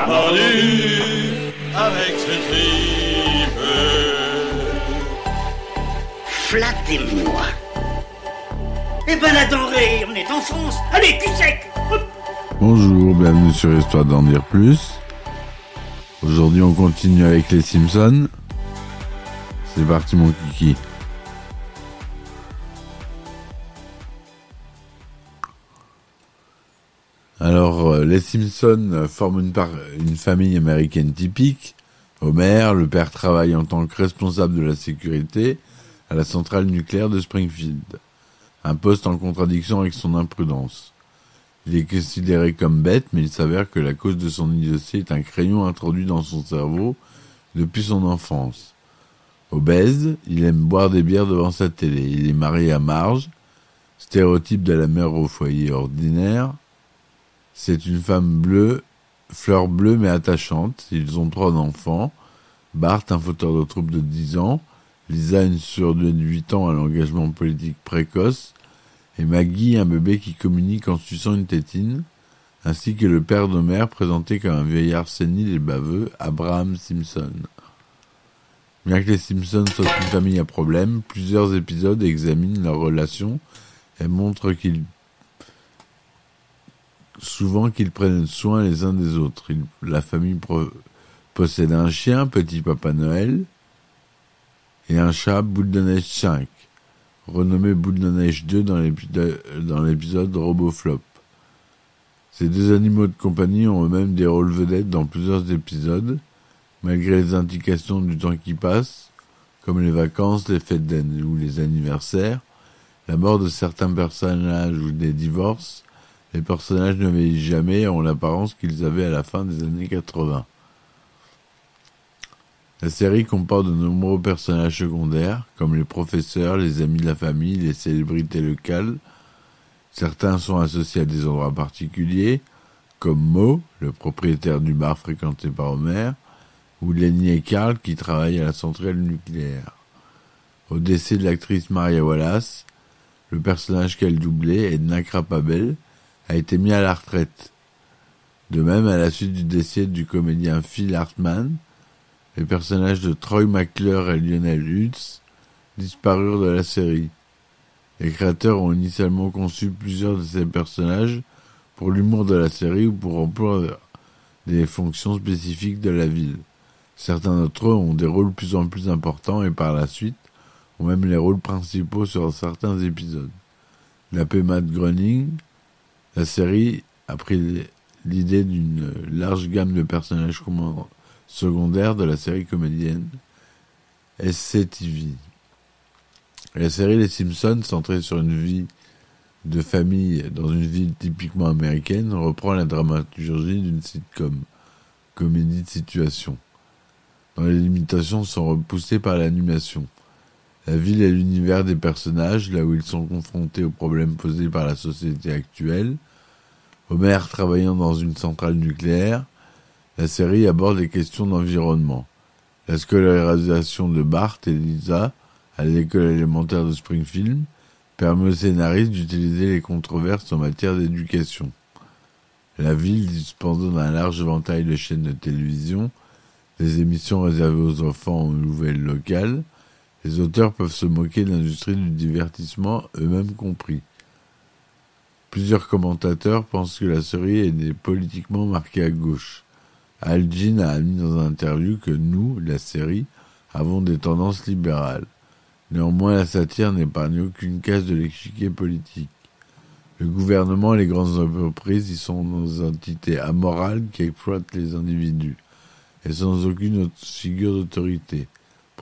pendu avec ce tripe. Flattez-moi. Eh ben la denrée, on est en France. Allez, cul sec. Bonjour, bienvenue sur Histoire d'en dire plus. Aujourd'hui, on continue avec les Simpsons. C'est parti, mon kiki. Alors, euh, les Simpsons forment une famille américaine typique. Homer, le père travaille en tant que responsable de la sécurité à la centrale nucléaire de Springfield. Un poste en contradiction avec son imprudence. Il est considéré comme bête, mais il s'avère que la cause de son idiotie est un crayon introduit dans son cerveau depuis son enfance. Obèse, il aime boire des bières devant sa télé. Il est marié à Marge, stéréotype de la mère au foyer ordinaire. C'est une femme bleue, fleur bleue mais attachante. Ils ont trois enfants. Bart, un fauteur de troupe de 10 ans. Lisa, une surdouée de 8 ans à l'engagement politique précoce et Maggie, un bébé qui communique en suçant une tétine, ainsi que le père d'Homer présenté comme un vieillard sénile et baveux, Abraham Simpson. Bien que les Simpsons soient une famille à problème, plusieurs épisodes examinent leur relation et montrent qu'ils souvent qu'ils prennent soin les uns des autres. La famille possède un chien, Petit Papa Noël, et un chat, Boule de Neige 5 renommé Boule de Neige 2 dans l'épisode, Roboflop. Ces deux animaux de compagnie ont eux-mêmes des rôles vedettes dans plusieurs épisodes, malgré les indications du temps qui passe, comme les vacances, les fêtes ou les anniversaires, la mort de certains personnages ou des divorces, les personnages ne vieillissent jamais et ont l'apparence qu'ils avaient à la fin des années 80. La série comporte de nombreux personnages secondaires, comme les professeurs, les amis de la famille, les célébrités locales. Certains sont associés à des endroits particuliers, comme Mo, le propriétaire du bar fréquenté par Homer, ou Lenny et Carl qui travaillent à la centrale nucléaire. Au décès de l'actrice Maria Wallace, le personnage qu'elle doublait, Edna Krapabel, a été mis à la retraite. De même, à la suite du décès du comédien Phil Hartman, les personnages de Troy McClure et Lionel Hutz disparurent de la série. Les créateurs ont initialement conçu plusieurs de ces personnages pour l'humour de la série ou pour emploi des fonctions spécifiques de la ville. Certains d'entre eux ont des rôles plus en plus importants et par la suite ont même les rôles principaux sur certains épisodes. D'après Matt Groening, la série a pris l'idée d'une large gamme de personnages comment- secondaire de la série comédienne SCTV. La série Les Simpsons, centrée sur une vie de famille dans une ville typiquement américaine, reprend la dramaturgie d'une sitcom, comédie de situation, dont les limitations sont repoussées par l'animation. La ville est l'univers des personnages, là où ils sont confrontés aux problèmes posés par la société actuelle. Homer travaillant dans une centrale nucléaire, la série aborde les questions d'environnement. La scolarisation de Bart et Lisa à l'école élémentaire de Springfield permet aux scénaristes d'utiliser les controverses en matière d'éducation. La ville disposant d'un large éventail de chaînes de télévision, des émissions réservées aux enfants aux nouvelles locales, les auteurs peuvent se moquer de l'industrie du divertissement, eux-mêmes compris. Plusieurs commentateurs pensent que la série est politiquement marquée à gauche. Al Jean a admis dans une interview que nous, la série, avons des tendances libérales. Néanmoins, la satire n'épargne aucune case de l'échiquier politique. Le gouvernement et les grandes entreprises y sont des entités amorales qui exploitent les individus, et sans aucune figure d'autorité.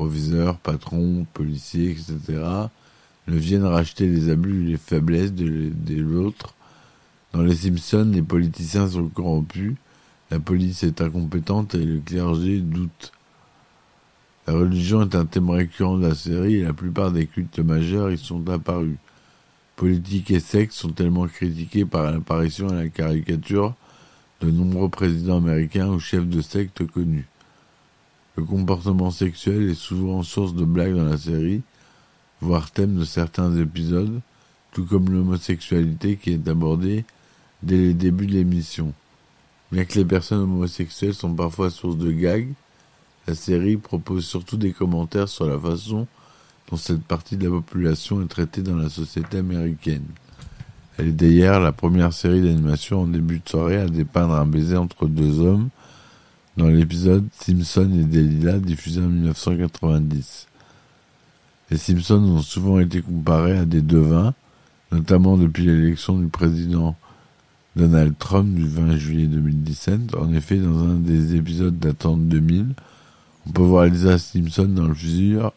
Proviseurs, patrons, policiers, etc. ne viennent racheter les abus et les faiblesses de, l'autre. Dans les Simpsons, les politiciens sont corrompus, La police est incompétente et le clergé doute. La religion est un thème récurrent de la série et la plupart des cultes majeurs y sont apparus. Politique et sexe sont tellement critiqués par l'apparition et la caricature de nombreux présidents américains ou chefs de secte connus. Le comportement sexuel est souvent source de blagues dans la série, voire thème de certains épisodes, tout comme l'homosexualité qui est abordée dès les débuts de l'émission. Bien que les personnes homosexuelles sont parfois source de gags, la série propose surtout des commentaires sur la façon dont cette partie de la population est traitée dans la société américaine. Elle est d'ailleurs la première série d'animation en début de soirée à dépeindre un baiser entre deux hommes dans l'épisode Simpson et Delilah diffusé en 1990. Les Simpsons ont souvent été comparés à des devins, notamment depuis l'élection du président Donald Trump du 20 juillet 2017. En effet, dans un des épisodes datant de 2000, on peut voir Lisa Simpson dans le futur,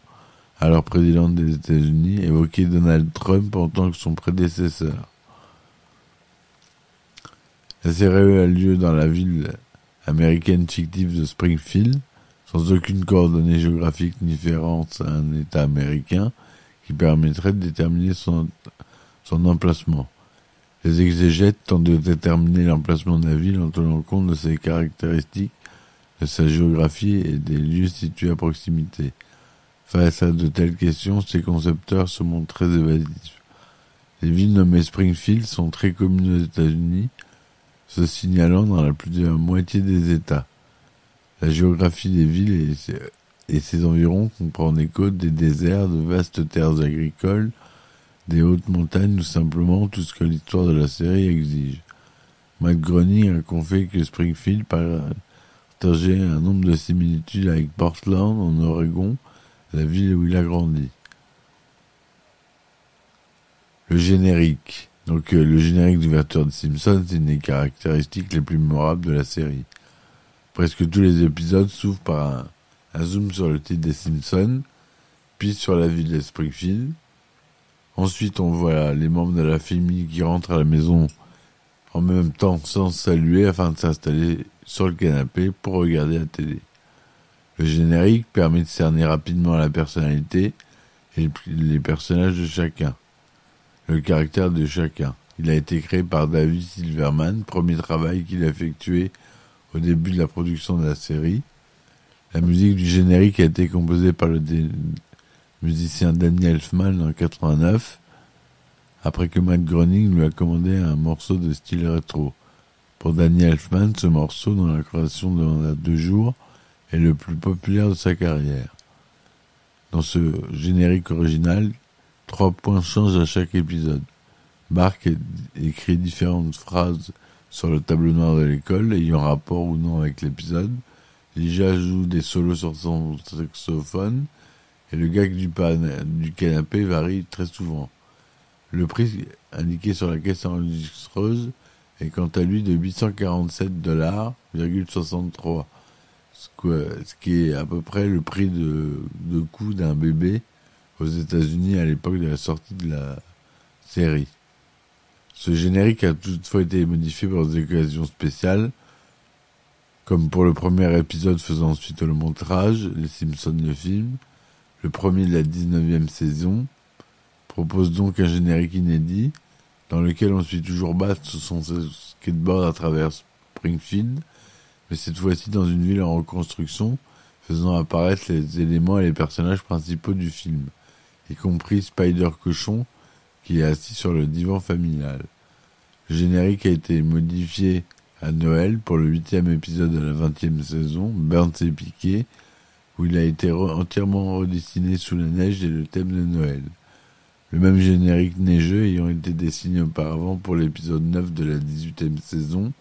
alors présidente des États-Unis, évoquer Donald Trump en tant que son prédécesseur. La série a lieu dans la ville américaine fictive de Springfield, sans aucune coordonnée géographique ni différence à un État américain qui permettrait de déterminer son, son emplacement. Les exégètes tentent de déterminer l'emplacement de la ville en tenant compte de ses caractéristiques, de sa géographie et des lieux situés à proximité. Face à de telles questions, ces concepteurs se montrent très évasifs. Les villes nommées Springfield sont très communes aux États-Unis, se signalant dans la plus de la moitié des États. La géographie des villes et ses, environs comprend des côtes, des déserts, de vastes terres agricoles, des hautes montagnes ou simplement tout ce que l'histoire de la série exige. Matt a confié que Springfield partageait un nombre de similitudes avec Portland en Oregon, la ville où il a grandi. Le générique. Donc euh, le générique d'ouverture de Simpsons, c'est une des caractéristiques les plus mémorables de la série. Presque tous les épisodes s'ouvrent par un, un, zoom sur le titre des Simpsons, puis sur la ville de Springfield. Ensuite, on voit les membres de la famille qui rentrent à la maison en même temps sans saluer afin de s'installer sur le canapé pour regarder la télé. Le générique permet de cerner rapidement la personnalité et les personnages de chacun le caractère de chacun. Il a été créé par David Silverman, premier travail qu'il a effectué au début de la production de la série. La musique du générique a été composée par le musicien Daniel Elfman en 89, après que Matt Groening lui a commandé un morceau de style rétro. Pour Daniel Elfman, ce morceau, dont la création demanda deux jours, est le plus populaire de sa carrière. Dans ce générique original, Trois points changent à chaque épisode. Bart écrit différentes phrases sur le tableau noir de l'école ayant rapport ou non avec l'épisode. Lija joue des solos sur son saxophone et le gag du, du canapé varie très souvent. Le prix indiqué sur la caisse enregistreuse est quant à lui de 847 dollars, ce qui est à peu près le prix de, de coût d'un bébé aux États-Unis à l'époque de la sortie de la série. Ce générique a toutefois été modifié pour des occasions spéciales, comme pour le premier épisode faisant suite au montage, Les Simpsons le film, le premier de la 19e saison, propose donc un générique inédit, dans lequel on suit toujours Bart sur son skateboard à travers Springfield, mais cette fois-ci dans une ville en reconstruction, faisant apparaître les éléments et les personnages principaux du film y compris Spider Cochon, qui est assis sur le divan familial. Le générique a été modifié à Noël pour le huitième épisode de la vingtième saison, Burns et Piqué, où il a été entièrement redessiné sous la neige et le thème de Noël. Le même générique neigeux ayant été dessiné auparavant pour l'épisode 9 de la 18e saison,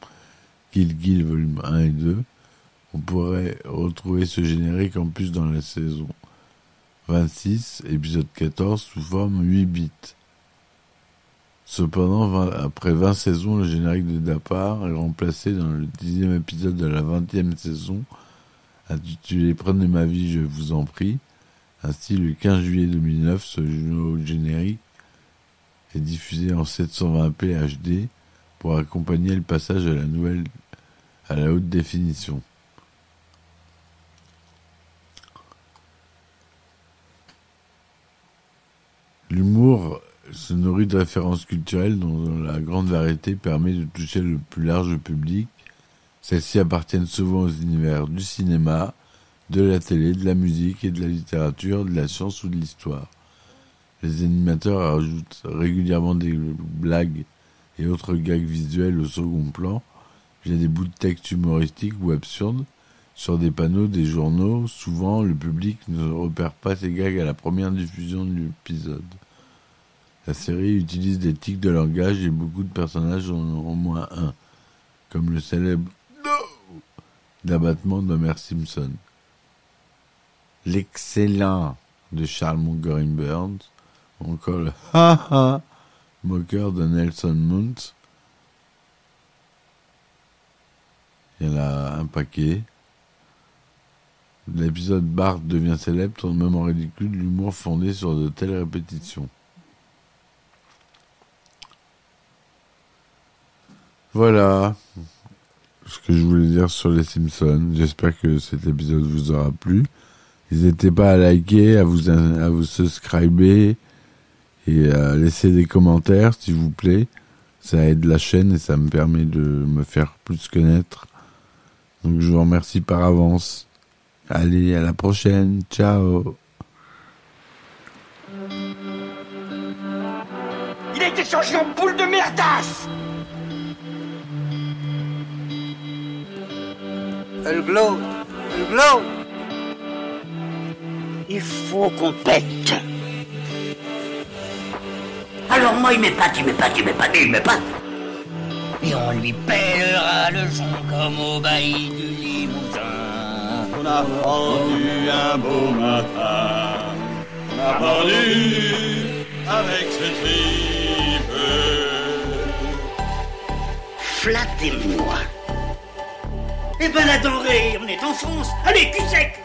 Kill Kill volume 1 et 2, on pourrait retrouver ce générique en plus dans la saison 26, épisode 14, sous forme 8 bits. Cependant, après 20 saisons, le générique de départ est remplacé dans le dixième épisode de la 20e saison, intitulé Prenez ma vie, je vous en prie. Ainsi, le 15 juillet 2009, ce générique est diffusé en 720p HD pour accompagner le passage à la nouvelle à la haute définition. Se nourrit de références culturelles dont la grande variété permet de toucher le plus large public. Celles-ci appartiennent souvent aux univers du cinéma, de la télé, de la musique et de la littérature, de la science ou de l'histoire. Les animateurs ajoutent régulièrement des blagues et autres gags visuels au second plan, via des bouts de texte humoristiques ou absurdes, sur des panneaux des journaux. Souvent, le public ne repère pas ces gags à la première diffusion de l'épisode. La série utilise des tics de langage et beaucoup de personnages en ont au moins un, comme le célèbre No d'abattement d'Homer Simpson. L'excellent de Charles Montgomery Burns, encore le ha ha moqueur de Nelson Muntz. Il y en a un paquet. L'épisode Bart devient célèbre tourne même en ridicule l'humour fondé sur de telles répétitions. Voilà ce que je voulais dire sur les Simpsons. J'espère que cet épisode vous aura plu. N'hésitez pas à liker, à vous, à vous subscriber et à laisser des commentaires s'il vous plaît. Ça aide la chaîne et ça me permet de me faire plus connaître. Donc je vous remercie par avance. Allez, à la prochaine. Ciao. Il a été changé en boule de merdasse Elle glow, elle glow. Il faut qu'on pète. Alors moi, il m'épate, il m'épate, il m'épate, il m'épate. Et on lui pèlera le son comme au bailli du Limousin. On a pendu un beau matin. On a pendu avec ses tripes. Flattez-moi. Eh ben la denrée, on est en France. Allez, cul sec